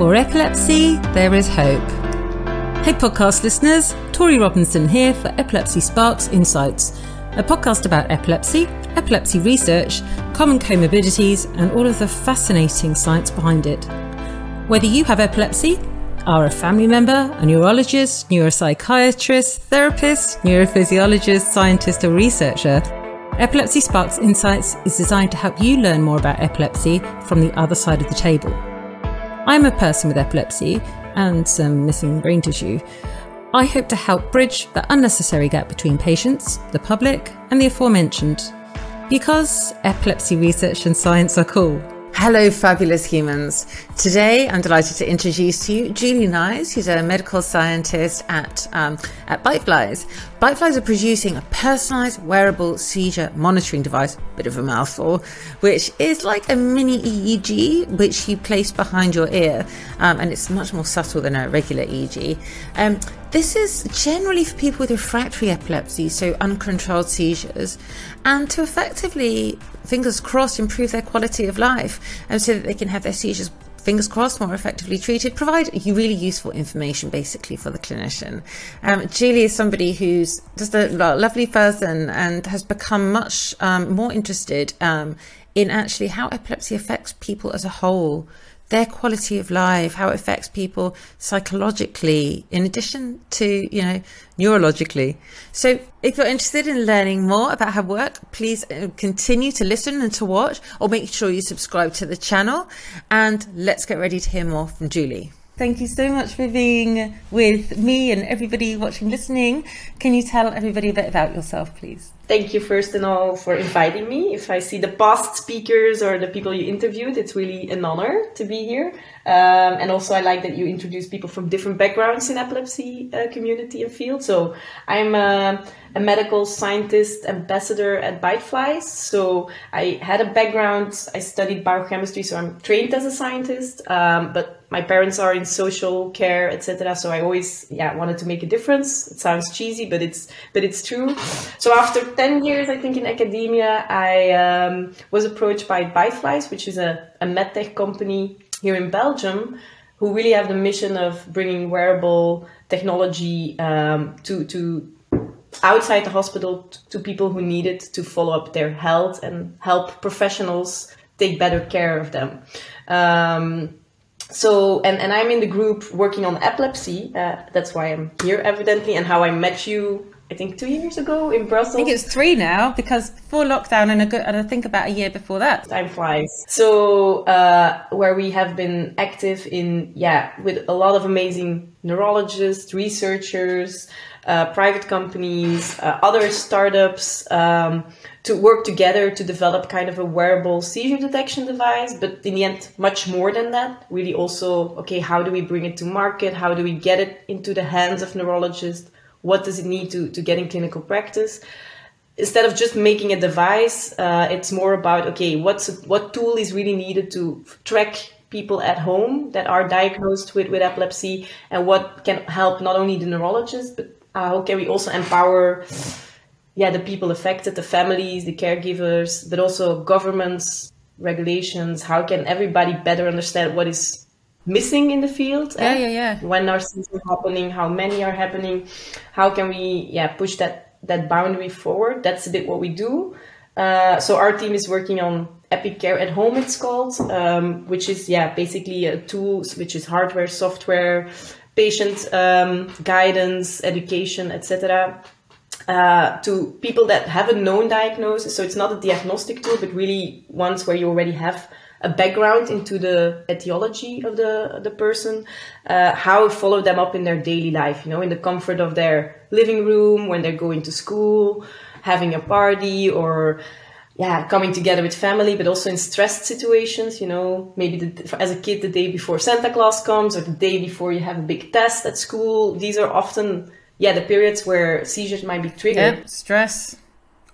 For epilepsy, there is hope. Hey, podcast listeners, Torie Robinson here for Epilepsy Sparks Insights, a podcast about epilepsy, epilepsy research, common comorbidities, and all of the fascinating science behind it. Whether you have epilepsy, are a family member, a neurologist, neuropsychiatrist, therapist, neurophysiologist, scientist, or researcher, Epilepsy Sparks Insights is designed to help you learn more about epilepsy from the other side of the table. I'm a person with epilepsy and some missing brain tissue. I hope to help bridge the unnecessary gap between patients, the public, and the aforementioned. Because epilepsy research and science are cool. Hello, fabulous humans. Today, I'm delighted to introduce to you Julie Nyes, who's a medical scientist at, um, at Byteflies. Byteflies are producing a personalized wearable seizure monitoring device, bit of a mouthful, which is like a mini EEG, which you place behind your ear, um, and it's much more subtle than a regular EEG. Um, this is generally for people with refractory epilepsy, so uncontrolled seizures, and to effectively, fingers crossed, improve their quality of life, and so that they can have their seizures fingers crossed, more effectively treated, provide really useful information basically for the clinician. Um, Julie is somebody who's just a lovely person and has become much um, more interested um, in actually how epilepsy affects people as a whole their quality of life, how it affects people psychologically, in addition to, you know, neurologically. So if you're interested in learning more about her work, please uh, continue to listen and to watch, or make sure you subscribe to the channel. And let's get ready to hear more from Julie. Thank you so much for being with me and everybody watching, listening. Can you tell everybody a bit about yourself, please? thank you first and all for inviting me. If I see the past speakers or the people you interviewed, it's really an honor to be here. Um, and also, I like that you introduce people from different backgrounds in epilepsy uh, community and field. So I'm a, a, medical scientist ambassador at Byteflies. So I had a background. I studied biochemistry, so I'm trained as a scientist. Um, but my parents are in social care, etc. So I always, yeah, wanted to make a difference. It sounds cheesy, but it's but it's true. So after ten years, I think in academia, I um, was approached by Byteflies, which is a, a medtech company here in Belgium, who really have the mission of bringing wearable technology um, to to outside the hospital to people who need it to follow up their health and help professionals take better care of them. Um, so and, and i'm in the group working on epilepsy uh, that's why i'm here evidently and how i met you i think two years ago in brussels. I think it's three now because before lockdown and, a good, and i think about a year before that. Time flies. So uh, where we have been active in yeah with a lot of amazing neurologists researchers uh, private companies uh, other startups um, to work together to develop kind of a wearable seizure detection device. But in the end much more than that really also okay how do we bring it to market? How do we get it into the hands of neurologists? What does it need to, to get in clinical practice? Instead of just making a device uh, it's more about okay what's what tool is really needed to track people at home that are diagnosed with, with epilepsy and what can help not only the neurologist but uh, how can we also empower yeah, the people affected, the families, the caregivers, but also governments, regulations. How can everybody better understand what is missing in the field? Yeah, yeah, yeah. When are things happening? How many are happening? How can we, yeah, push that that boundary forward? That's a bit what we do. Uh, so our team is working on Epic Care at Home. It's called, um, which is yeah, basically a tool which is hardware, software, patient um, guidance, education, etc uh, to people that have a known diagnosis. So it's not a diagnostic tool, but really ones where you already have a background into the etiology of the the person, uh, how follow them up in their daily life. You know, in the comfort of their living room when they're going to school, having a party, or yeah, coming together with family, but also in stressed situations. You know, maybe the, as a kid, the day before Santa Claus comes, or the day before you have a big test at school. These are often yeah, the periods where seizures might be triggered. Yeah, stress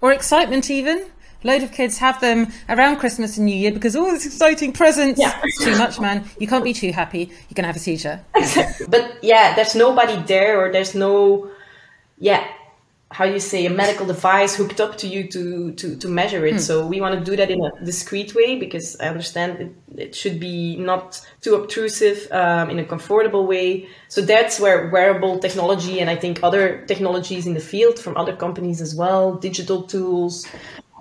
or excitement even. A load of kids have them around Christmas and New Year because all oh, this exciting presents. Yeah. It's too much, man. You can't be too happy. You're gonna have a seizure. but yeah, there's nobody there, or there's no, yeah, how you say a medical device hooked up to you to to, to measure it. Hmm. So we want to do that in a discreet way because I understand it, it should be not too obtrusive um, in a comfortable way. So that's where wearable technology and I think other technologies in the field from other companies as well, digital tools,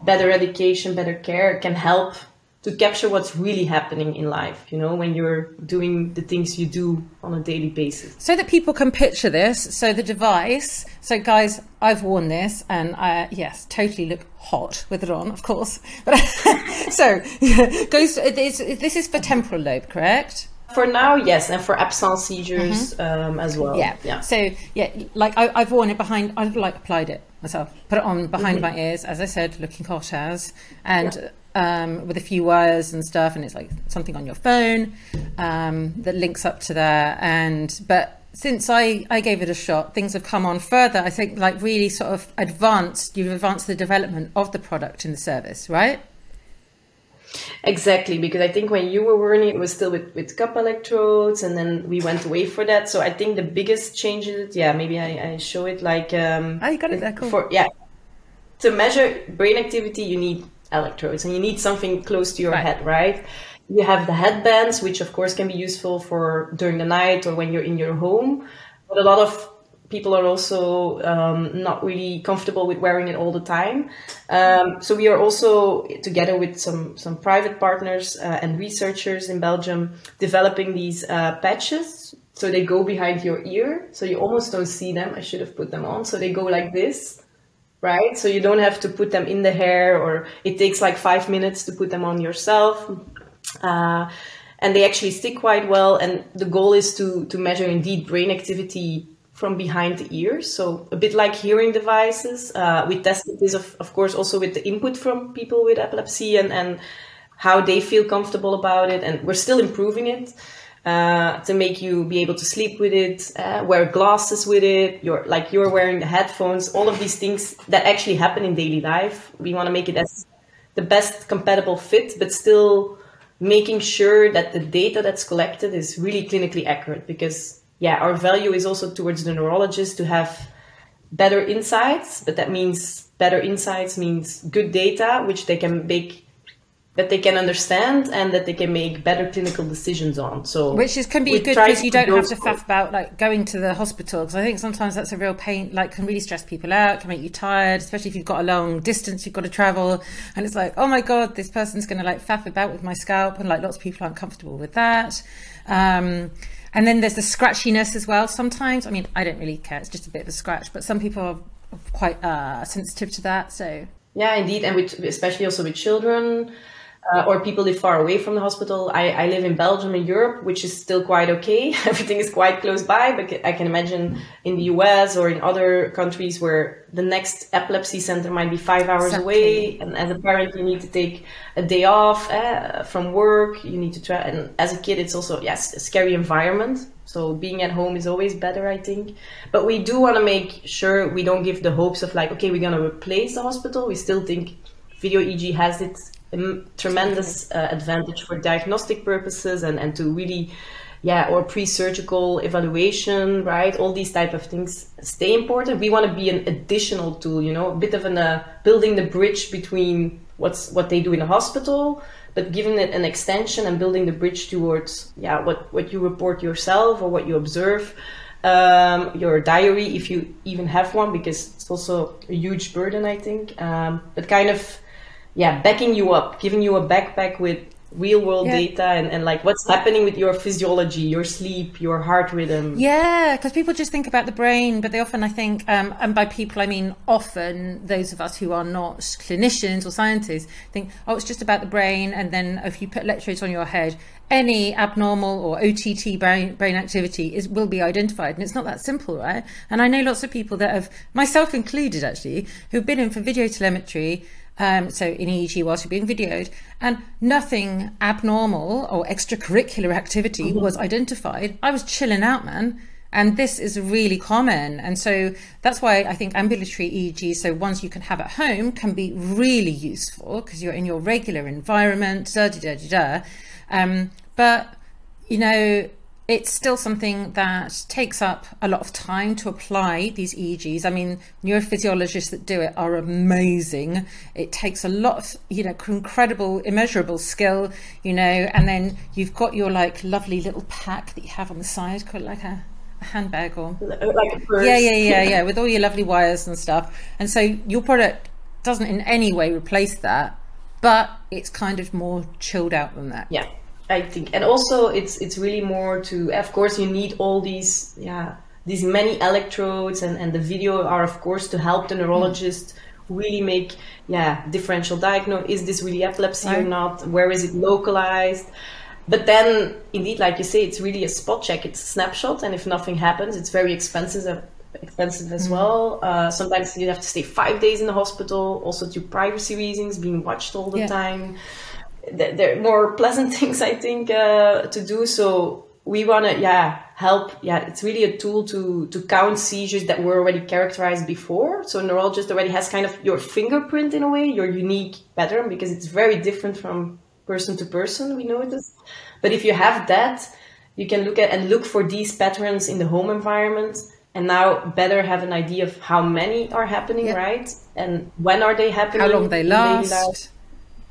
better education, better care can help to capture what's really happening in life, you know, when you're doing the things you do on a daily basis. So that people can picture this. So the device, so guys, I've worn this and I, yes, totally look hot with it on, of course. But so goes, this, this is for temporal lobe, correct? For now, yes, and for absence seizures mm-hmm. um, as well. Yeah. yeah. So yeah, like I, have worn it behind. I've like applied it myself, put it on behind mm-hmm. my ears, as I said, looking hot as, and yeah um, with a few wires and stuff, and it's like something on your phone um, that links up to there. And but since I, I gave it a shot, things have come on further. I think like really sort of advanced. You've advanced the development of the product and the service, right? Exactly, because I think when you were wearing it, it was still with, with cup electrodes, and then we went away for that. So I think the biggest changes, yeah, maybe I, I show it like. Um, oh, you got it there, cool. For, yeah, to measure brain activity, you need electrodes and you need something close to your right. head, right? You have the headbands, which of course can be useful for during the night or when you're in your home. But a lot of people are also um, not really comfortable with wearing it all the time. Um, so we are also together with some some private partners uh, and researchers in Belgium developing these uh, patches. So they go behind your ear, so you almost don't see them. I should have put them on. So they go like this, right? So you don't have to put them in the hair, or it takes like five minutes to put them on yourself. Uh, and they actually stick quite well. And the goal is to to measure indeed brain activity from behind the ears. So a bit like hearing devices. Uh, we tested this, of, of course, also with the input from people with epilepsy and and how they feel comfortable about it. And we're still improving it. Uh, to make you be able to sleep with it, uh, wear glasses with it. You're like you're wearing the headphones. All of these things that actually happen in daily life. We want to make it as the best compatible fit, but still making sure that the data that's collected is really clinically accurate. Because yeah, our value is also towards the neurologist to have better insights, but that means better insights means good data, which they can make that they can understand and that they can make better clinical decisions on. So, which is can be good because you don't have to faff about like going to the hospital because I think sometimes that's a real pain. Like, can really stress people out, can make you tired, especially if you've got a long distance you've got to travel, and it's like, oh my god, this person's going to like faff about with my scalp, and like lots of people aren't comfortable with that. Um, and then there's the scratchiness as well. Sometimes, I mean, I don't really care; it's just a bit of a scratch, but some people are quite uh, sensitive to that. So, yeah, indeed, and with especially also with children uh, or people live far away from the hospital. I, I live in Belgium in Europe, which is still quite okay. Everything is quite close by, but I can imagine in the US or in other countries where the next epilepsy center might be five hours exactly. away. And as a parent, you need to take a day off uh, from work. You need to try. And as a kid, it's also, yes, a scary environment. So being at home is always better, I think. But we do want to make sure we don't give the hopes of like, okay, we're going to replace the hospital. We still think video EEG has its a tremendous uh, advantage for diagnostic purposes and, and to really yeah or pre-surgical evaluation right? All these type of things stay important. We want to be an additional tool you know a bit of an uh, building the bridge between what's what they do in a hospital but giving it an extension and building the bridge towards yeah what what you report yourself or what you observe um, your diary if you even have one because it's also a huge burden i think. Um, but kind of yeah, backing you up, giving you a backpack with real world yeah. data and, and like what's happening with your physiology, your sleep, your heart rhythm. Yeah, because people just think about the brain, but they often, I think, um, and by people I mean often those of us who are not clinicians or scientists think, oh, it's just about the brain, and then if you put electrodes on your head, any abnormal or OTT brain, brain activity is will be identified, and it's not that simple, right? And I know lots of people that have, myself included, actually, who've been in for video telemetry um, so in EEG whilst you're being videoed, and nothing abnormal or extracurricular activity mm-hmm. was identified. I was chilling out, man. And this is really common. And so that's why I think ambulatory EEG, so ones you can have at home, can be really useful because you're in your regular environment, da da da da. Um, but, you know, it's still something that takes up a lot of time to apply these EEGs. I mean, neurophysiologists that do it are amazing. It takes a lot of, you know, incredible, immeasurable skill, you know, and then you've got your like lovely little pack that you have on the side called like a, a handbag or like a yeah, yeah, yeah, yeah, with all your lovely wires and stuff. And so your product doesn't in any way replace that, but it's kind of more chilled out than that. yeah i think. And also it's it's really more to of course you need all these yeah these many electrodes and and the video are of course to help the neurologist really make yeah differential diagnose. Is this really epilepsy or not? Where is it localized? But then indeed like you say it's really a spot check. It's a snapshot and if nothing happens it's very expensive expensive as well. Uh, sometimes you have to stay five days in the hospital also due privacy reasons being watched all the Yeah. time th- there are more pleasant things I think uh, to do. So we want to yeah help. Yeah, it's really a tool to to count seizures that were already characterized before. So neurologist already has kind of your fingerprint in a way, your unique pattern because it's very different from person to person. We notice, but if you have that, you can look at and look for these patterns in the home environment. And now better have an idea of how many are happening, Yeah. right? And when are they happening? How long they last.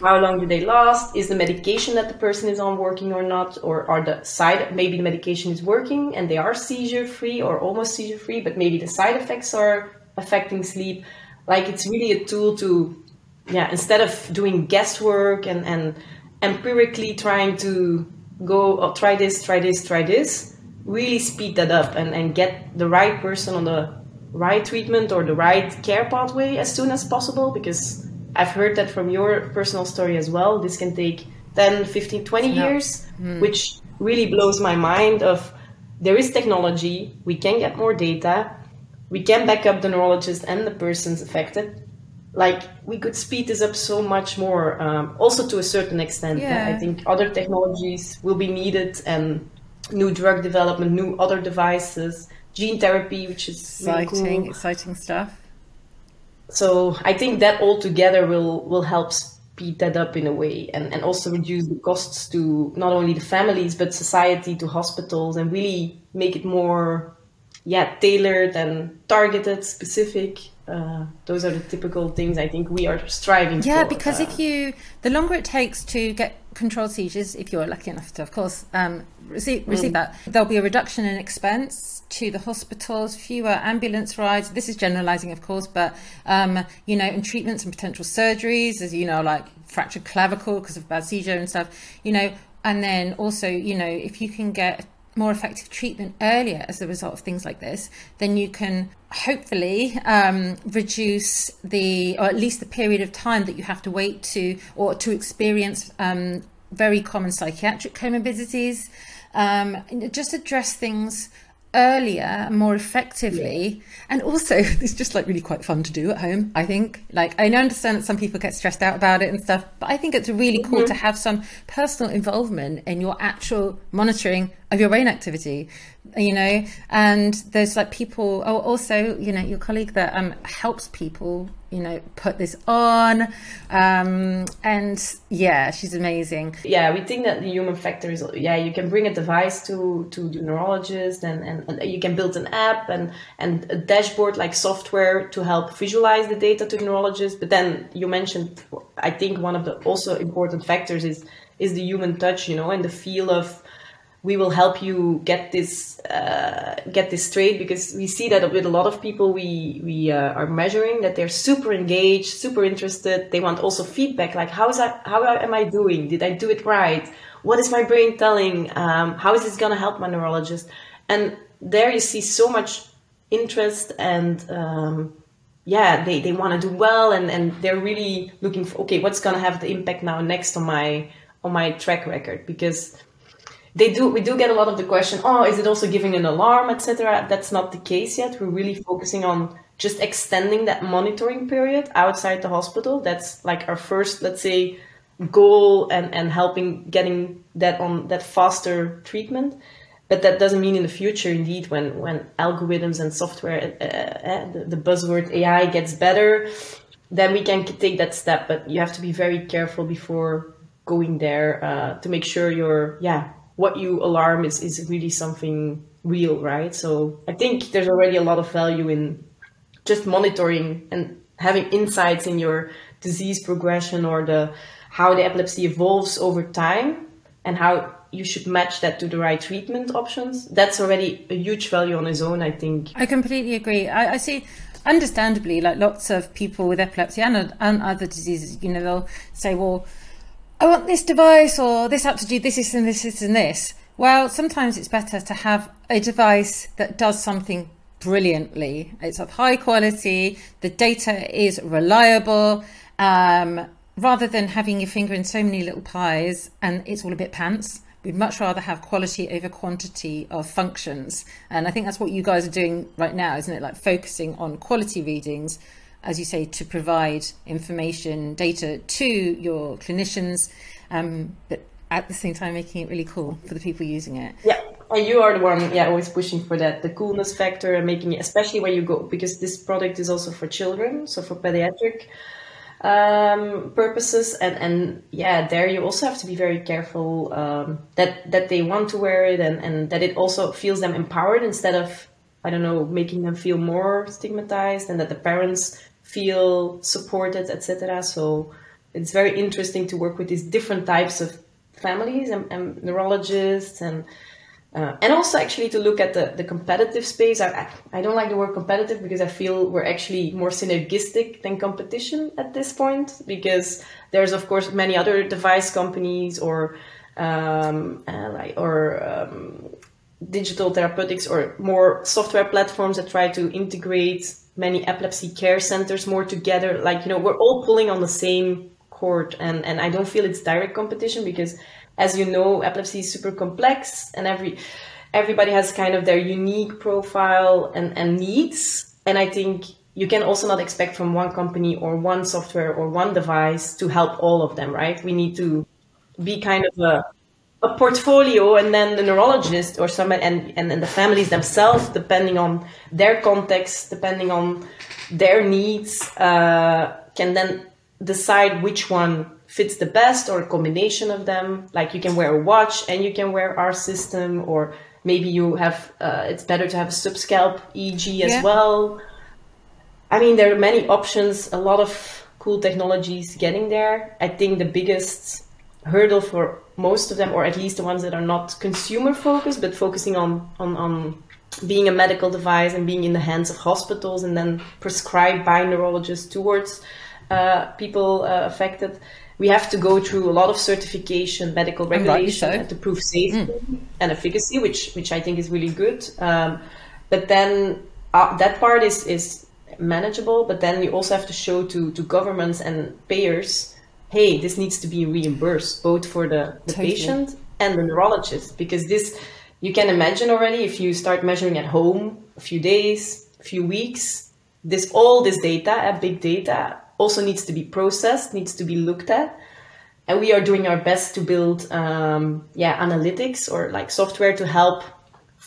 How long do they last? Is the medication that the person is on working or not? Or are the side maybe the medication is working and they are seizure free or almost seizure free but maybe the side effects are affecting sleep. Like it's really a tool to yeah instead of doing guesswork and and empirically trying to go oh, try this try this try this really speed that up and and get the right person on the right treatment or the right care pathway as soon as possible because I've heard that from your personal story as well. This can take 10, 15, 20 Yeah. years, which really blows my mind of there is technology, we can get more data, we can back up the neurologist and the persons affected. Like we could speed this up so much more. Um, also to a certain extent, Yeah. I think other technologies will be needed and new drug development, new other devices, gene therapy, which is really Exciting, cool exciting stuff. So I think that all together will will help speed that up in a way and, and also reduce the costs to not only the families but society to hospitals and really make it more yeah tailored and targeted specific uh, those are the typical things I think we are striving Yeah, for. because Uh, if you, the longer it takes to get controlled seizures, if you're lucky enough to, of course, um, receive, receive that, there'll be a reduction in expense to the hospitals, fewer ambulance rides. This is generalizing, of course, but, um, you know, and treatments and potential surgeries, as you know, like fractured clavicle because of bad seizure and stuff, you know, and then also, you know, if you can get more effective treatment earlier as a result of things like this, then you can hopefully um, reduce the, or at least the period of time that you have to wait to, or to experience um, very common psychiatric comorbidities. Um, just address things earlier more effectively. And also it's just like really quite fun to do at home i think. Like i understand that some people get stressed out about it and stuff but i think it's really cool to have some personal involvement in your actual monitoring of your brain activity you know? And there's like people oh also you know your colleague that um helps people you know put this on um and yeah she's amazing yeah, we think that the human factor is yeah. You can bring a device to to the neurologist, and, and, you can build an app and and a dashboard like software to help visualize the data to the neurologist. But then you mentioned, I think one of the also important factors is is the human touch, you know, and the feel of we will help you get this uh, get this straight because we see that with a lot of people we we uh, are measuring that they're super engaged, super interested. They want also feedback, like how is I, how am I doing? Did I do it right? What is my brain telling? Um, how is this gonna help my neurologist? And there you see so much interest and um, yeah, they, they want to do well and, and they're really looking for okay, what's gonna have the impact now next on my on my track record because they do we do get a lot of the question oh is it also giving an alarm etc that's not the case yet. We're really focusing on just extending that monitoring period outside the hospital. That's like our first let's say goal and and helping getting that on that faster treatment. But that doesn't mean in the future indeed when when algorithms and software uh, uh, the, the buzzword ai gets better then we can take that step. But you have to be very careful before going there uh, to make sure you're yeah what you alarm is, is really something real, right? So I think there's already a lot of value in just monitoring and having insights in your disease progression or the how the epilepsy evolves over time and how you should match that to the right treatment options. That's already a huge value on its own, I think. I completely agree. I, I see understandably, like lots of people with epilepsy and, and other diseases, you know, they'll say, well, I want this device or this app to do this, this, and this, this, and this. Well, sometimes it's better to have a device that does something brilliantly. It's of high quality, the data is reliable, um, rather than having your finger in so many little pies and it's all a bit pants. We'd much rather have quality over quantity of functions. And I think that's what you guys are doing right now, isn't it? Like focusing on quality readings, as you say, to provide information, data to your clinicians, um, but at the same time making it really cool for the people using it. Yeah. And you are the one, yeah, always pushing for that, the coolness factor and making it, especially when you go, because this product is also for children, so for pediatric um, purposes and and yeah there you also have to be very careful um, that that they want to wear it and and that it also feels them empowered instead of I don't know making them feel more stigmatized and that the parents feel supported etc so it's very interesting to work with these different types of families and, and neurologists and uh, and also actually to look at the, the competitive space. I, I don't like the word competitive because I feel we're actually more synergistic than competition at this point because there's of course many other device companies or um, uh, or um, digital therapeutics or more software platforms that try to integrate many epilepsy care centers more together. Like you know we're all pulling on the same cord and and I don't feel it's direct competition because as you know, epilepsy is super complex and every everybody has kind of their unique profile and, and needs. And I think you can also not expect from one company or one software or one device to help all of them, right? We need to be kind of a, a portfolio and then the neurologist or someone and, and, and the families themselves, depending on their context, depending on their needs, uh, can then decide which one fits the best or a combination of them. Like you can wear a watch and you can wear our system, or maybe you have, uh, it's better to have a subscalp EEG as yeah. well. I mean, there are many options, a lot of cool technologies getting there. I think the biggest hurdle for most of them, or at least the ones that are not consumer focused, but focusing on, on, on being a medical device and being in the hands of hospitals and then prescribed by neurologists towards uh, people uh, affected we have to go through a lot of certification, medical regulation so. to prove safety mm. and efficacy, which which I think is really good. Um, but then uh, that part is is manageable. But then you also have to show to to governments and payers, hey, this needs to be reimbursed both for the, the totally. patient and the neurologist because this you can imagine already if you start measuring at home a few days, a few weeks, this all this data, big data also needs to be processed, needs to be looked at. And we are doing our best to build, um, yeah, analytics or like software to help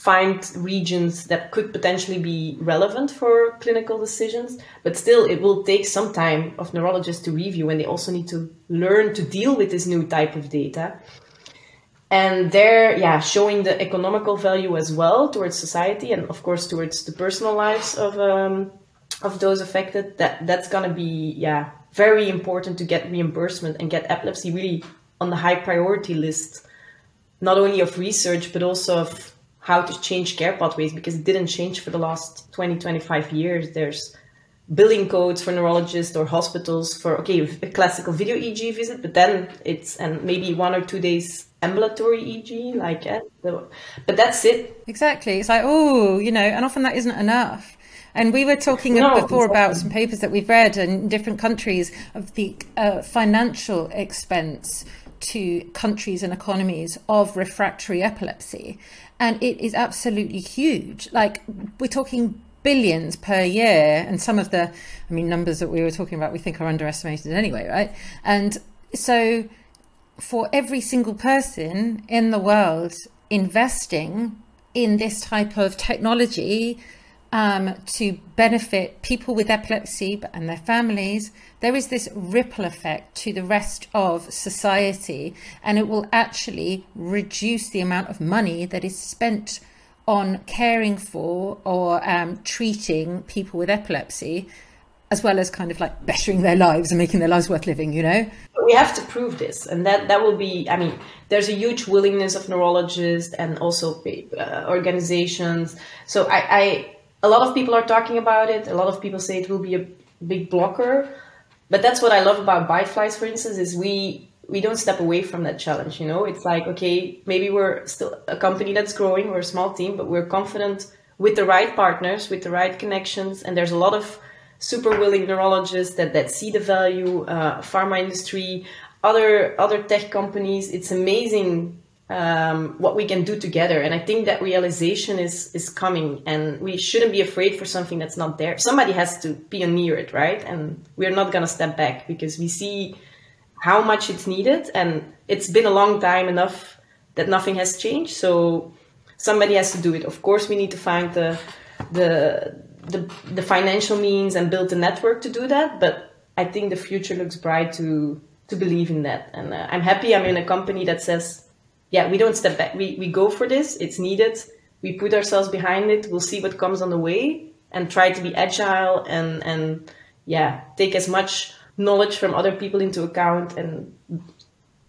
find regions that could potentially be relevant for clinical decisions. But still, it will take some time of neurologists to review, and they also need to learn to deal with this new type of data. And there, yeah, showing the economical value as well towards society, and of course towards the personal lives of um, of those affected, that that's gonna be yeah very important to get reimbursement and get epilepsy really on the high priority list, not only of research but also of how to change care pathways because it didn't change for the last 20 25 years. There's billing codes for neurologists or hospitals for okay a classical video EEG visit but then it's and maybe one or two days ambulatory EEG, like eh, but that's it. Exactly. It's like oh you know and often that isn't enough. And we were talking no, before exactly. about some papers that we've read in different countries of the uh, financial expense to countries and economies of refractory epilepsy. And it is absolutely huge. Like, we're talking billions per year. And some of the, I mean, numbers that we were talking about, we think are underestimated anyway, right? And so, for every single person in the world investing in this type of technology, um, to benefit people with epilepsy and their families, there is this ripple effect to the rest of society, and it will actually reduce the amount of money that is spent on caring for or um, treating people with epilepsy, as well as kind of like bettering their lives and making their lives worth living, you know? We have to prove this, and that, that will be, I mean, there's a huge willingness of neurologists and also uh, organizations. So I, I, a lot of people are talking about it. A lot of people say it will be a big blocker. But that's what I love about Byteflies, for instance, is we we don't step away from that challenge. You know, it's like okay, maybe we're still a company that's growing, we're a small team, but we're confident with the right partners, with the right connections, and there's a lot of super willing neurologists that that see the value, uh, pharma industry, other other tech companies. It's amazing um, what we can do together. And I think that realization is is coming, and we shouldn't be afraid for something that's not there. Somebody has to pioneer it, right? And we're not gonna step back because we see how much it's needed, and it's been a long time enough that nothing has changed. So somebody has to do it. Of course, we need to find the the the, the financial means and build the network to do that. But I think the future looks bright to to believe in that. And uh, I'm happy I'm in a company that says yeah, we don't step back. We, we go for this. It's needed. We put ourselves behind it. We'll see what comes on the way and try to be agile and, and yeah, take as much knowledge from other people into account and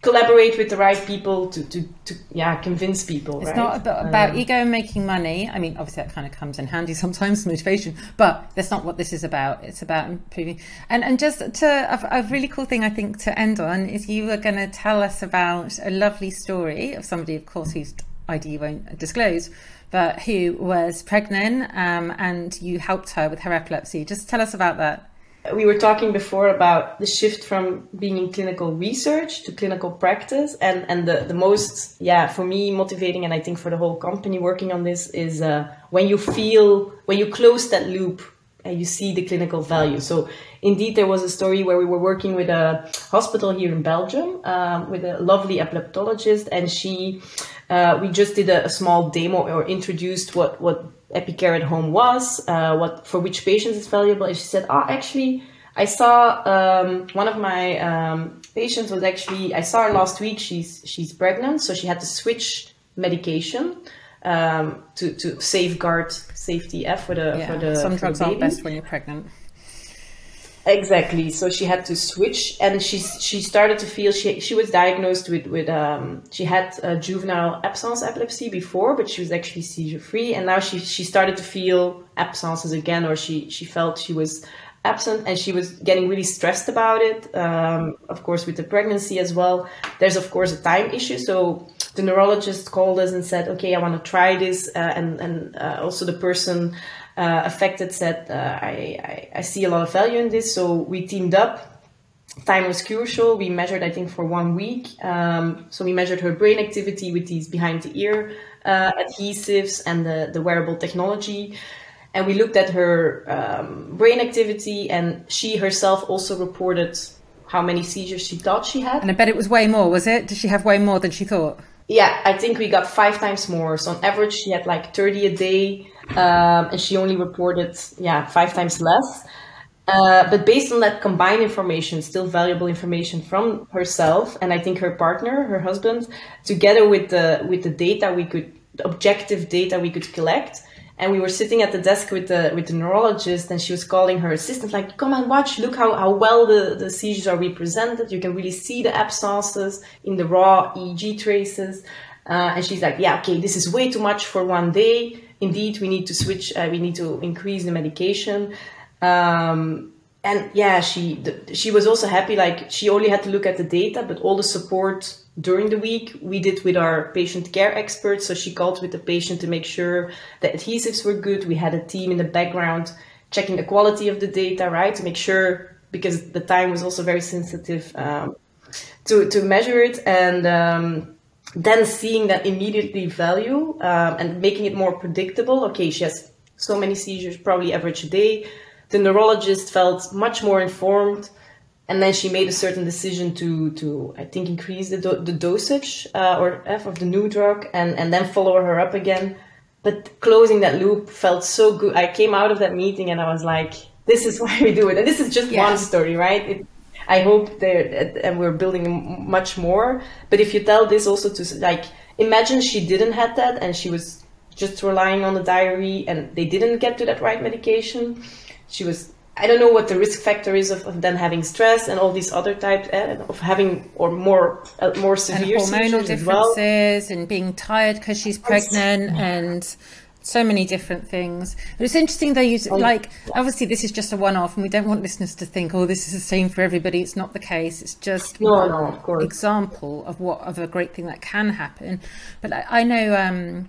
collaborate with the right people to, to, to yeah convince people it's right? not about, about um, ego and making money. I mean obviously that kind of comes in handy sometimes motivation but that's not what this is about. It's about improving. And and just to a, a really cool thing i think to end on is you were going to tell us about a lovely story of somebody of course whose id you won't disclose but who was pregnant um, and you helped her with her epilepsy. Just tell us about that we were talking before about the shift from being in clinical research to clinical practice and and the, the most yeah for me motivating and i think for the whole company working on this is uh, when you feel when you close that loop and you see the clinical value. So indeed there was a story where we were working with a hospital here in belgium um, with a lovely epileptologist and she uh, we just did a, a small demo or introduced what what Epicare at home was, uh, what for which patients it's valuable. And she said, "Oh, actually, I saw um, one of my um, patients was actually I saw her last week. She's she's pregnant, so she had to switch medication um, to to safeguard safety F for the yeah, for the some drugs aren't best when you're pregnant. Exactly. So she had to switch, and she she started to feel she she was diagnosed with with um she had juvenile absence epilepsy before, but she was actually seizure free, and now she she started to feel absences again, or she she felt she was absent, and she was getting really stressed about it. Um, of course, with the pregnancy as well. There's of course a time issue, so the neurologist called us and said, "Okay, I want to try this," uh, and and uh, also the person uh, affected said, uh, I, I, I, see a lot of value in this. So we teamed up. Time was crucial. We measured, I think, for one week. Um, so we measured her brain activity with these behind the ear uh, adhesives and the, the wearable technology. And we looked at her um, brain activity, and she herself also reported how many seizures she thought she had. And I bet it was way more, was it? Did she have way more than she thought? Yeah, I think we got five times more. So on average, she had like 30 a day um, and she only reported yeah five times less. Uh, but based on that combined information, still valuable information from herself and I think her partner, her husband, together with the with the data we could objective data we could collect. And we were sitting at the desk with the with the neurologist, and she was calling her assistant, like, "Come and watch! Look how, how well the, the seizures are represented. You can really see the absences in the raw EEG traces." Uh, and she's like, "Yeah, okay, this is way too much for one day indeed we need to switch uh, we need to increase the medication. Um, and yeah she the, she was also happy like she only had to look at the data but all the support during the week we did with our patient care experts. So she called with the patient to make sure the adhesives were good. We had a team in the background checking the quality of the data right? To make sure because the time was also very sensitive um, to, to measure it. And um, then seeing that immediately value um, and making it more predictable. Okay, she has so many seizures, probably average a day. The neurologist felt much more informed, and then she made a certain decision to to I think increase the do- the dosage uh, or F of the new drug, and and then follow her up again. but closing that loop felt so good. I came out of that meeting and I was like, this is why we do it. And this is just yeah. one story, right? It, I hope there, and we're building much more. But if you tell this also to like, imagine she didn't have that and she was just relying on the diary and they didn't get to that right medication. She was I don't know what the risk factor is of, of then having stress and all these other types uh, of having or more uh, more severe and hormonal differences well. and being tired because she's pregnant and so many different things. But it's interesting though. You like obviously this is just a one-off, and we don't want listeners to think, "Oh, this is the same for everybody." It's not the case. It's just no, no, of example of what of a great thing that can happen. But I, I know. Um,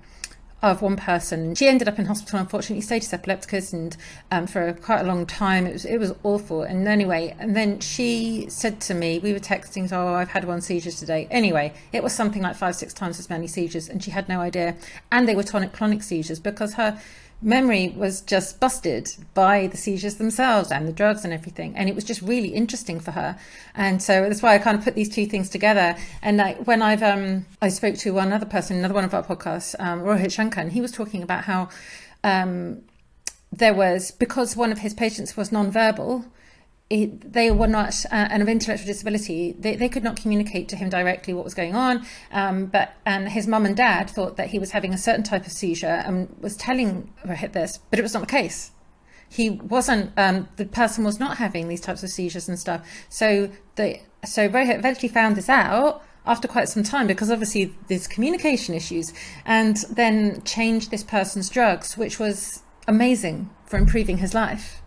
of one person. She ended up in hospital, unfortunately, status epilepticus, and um, for quite a long time. It was it was awful. And anyway, and then she said to me, we were texting, "Oh, I've had one seizure today." Anyway, it was something like five, six times as many seizures, and she had no idea. And they were tonic clonic seizures because her memory was just busted by the seizures themselves and the drugs and everything. And it was just really interesting for her. And so that's why I kind of put these two things together. And like when I've, um, I spoke to one other person, another one of our podcasts, um, Rohit Shankar, and he was talking about how, um, there was, because one of his patients was non-verbal, it, they were not uh, and of intellectual disability they, they could not communicate to him directly what was going on. Um, but and his mum and dad thought that he was having a certain type of seizure and was telling Rohit this but it was not the case. He wasn't um, the person was not having these types of seizures and stuff. So the so Rohit eventually found this out after quite some time because obviously there's communication issues and then changed this person's drugs which was amazing for improving his life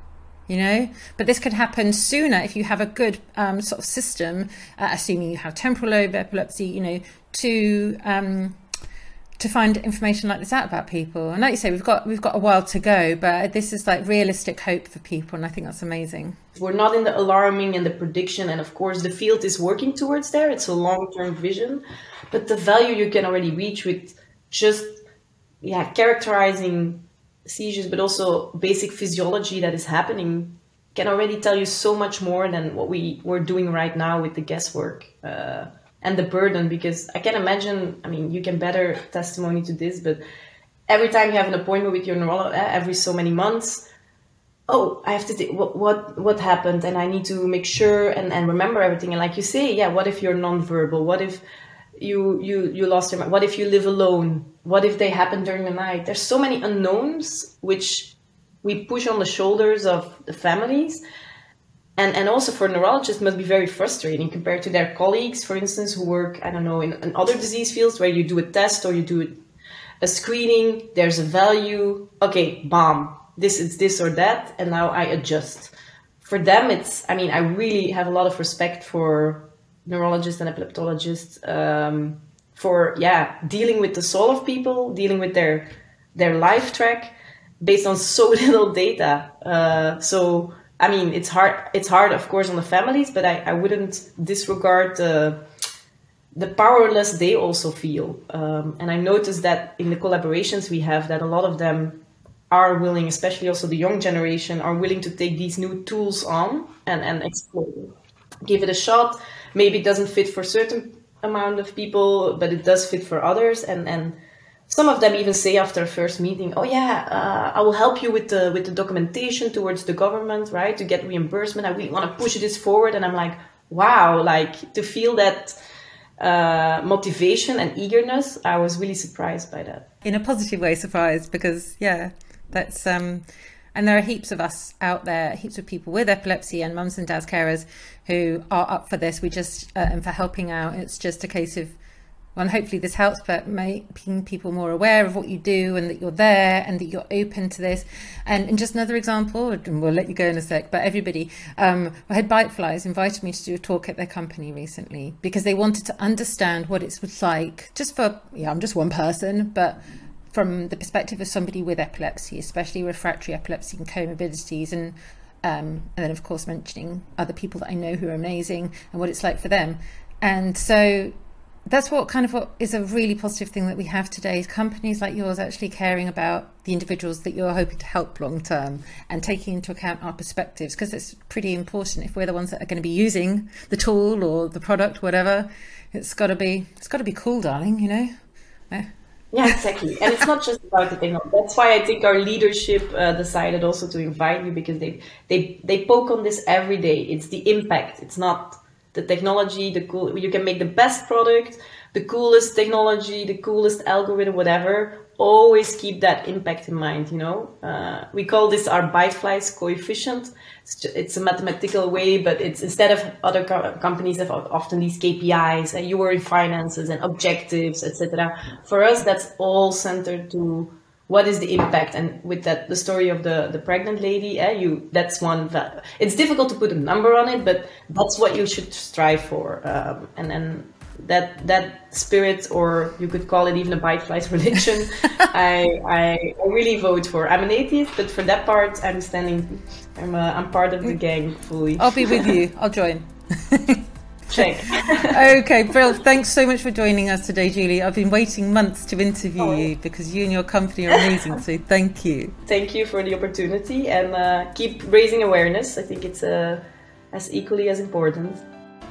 you know? But this could happen sooner if you have a good um, sort of system uh, assuming you have temporal lobe epilepsy you know to um, to find information like this out about people. And like you say we've got we've got a while to go but this is like realistic hope for people and i think that's amazing. We're not in the alarming and the prediction and of course the field is working towards there. It's a long-term vision. But the value you can already reach with just yeah characterizing seizures, but also basic physiology that is happening can already tell you so much more than what we were doing right now with the guesswork uh, and the burden. Because I can imagine, I mean, you can better testimony to this, but every time you have an appointment with your neurologist, uh, every so many months, oh, I have to th- what what what happened, and I need to make sure and and remember everything. And like you say, yeah, what if you're nonverbal? What if you you you lost your mind? What if you live alone? What if they happen during the night? There's so many unknowns which we push on the shoulders of the families. And, and also for neurologists must be very frustrating compared to their colleagues, for instance, who work, I don't know, in, in other disease fields where you do a test or you do a screening, there's a value, okay, bomb, this is this or that, and now I adjust. For them, it's, I mean, I really have a lot of respect for neurologists and epileptologists um, for yeah dealing with the soul of people, dealing with their their life track based on so little data. Uh, so I mean, it's hard. It's hard, of course, on the families, but I, I wouldn't disregard the the powerless they also feel. Um, and I noticed that in the collaborations we have, that a lot of them are willing, especially also the young generation, are willing to take these new tools on and and explore, give it a shot maybe it doesn't fit for certain amount of people, but it does fit for others. And and some of them even say after a first meeting, "Oh yeah, uh, I will help you with the with the documentation towards the government, right, to get reimbursement. I really want to push this forward." And I'm like, wow, like to feel that uh, motivation and eagerness. I was really surprised by that. In a positive way, surprised because yeah, that's um and there are heaps of us out there, heaps of people with epilepsy and mums and dads carers who are up for this. We just, uh, and for helping out, it's just a case of, well, hopefully this helps, but making people more aware of what you do and that you're there and that you're open to this. And, and just another example, and we'll let you go in a sec, but everybody, um, I had Byteflies invited me to do a talk at their company recently because they wanted to understand what it's like, just for, yeah, I'm just one person, but from the perspective of somebody with epilepsy, especially refractory epilepsy and comorbidities, and um, and then of course mentioning other people that I know who are amazing and what it's like for them. And so that's what kind of what is a really positive thing that we have today companies like yours actually caring about the individuals that you're hoping to help long term and taking into account our perspectives because it's pretty important. If we're the ones that are going to be using the tool or the product whatever it's got to be it's got to be cool darling you know yeah. Exactly. and it's not just about the technology. That's why I think our leadership uh, decided also to invite you because they, they, they poke on this every day. It's the impact. It's not the technology, the cool, you can make the best product, the coolest technology, the coolest algorithm, whatever. Always keep that impact in mind, you know. Uh, we call this our byteflies coefficient. It's, just, it's, a mathematical way, but it's instead of other co- companies have often these KPIs, and you were in finances and objectives, etc. For us, that's all centered to what is the impact and with that the story of the the pregnant lady eh, you that's one that it's difficult to put a number on it but that's what you should strive for um, and then that that spirit or you could call it even a byteflies religion I, I, I really vote for i'm an atheist but for that part i'm standing i'm, uh, I'm part of the gang fully i'll be with you i'll join check. okay, Brill. Thanks so much for joining us today, Julie. I've been waiting months to interview oh. you because you and your company are amazing. so thank you. Thank you for the opportunity and uh, keep raising awareness. I think it's uh, as equally as important.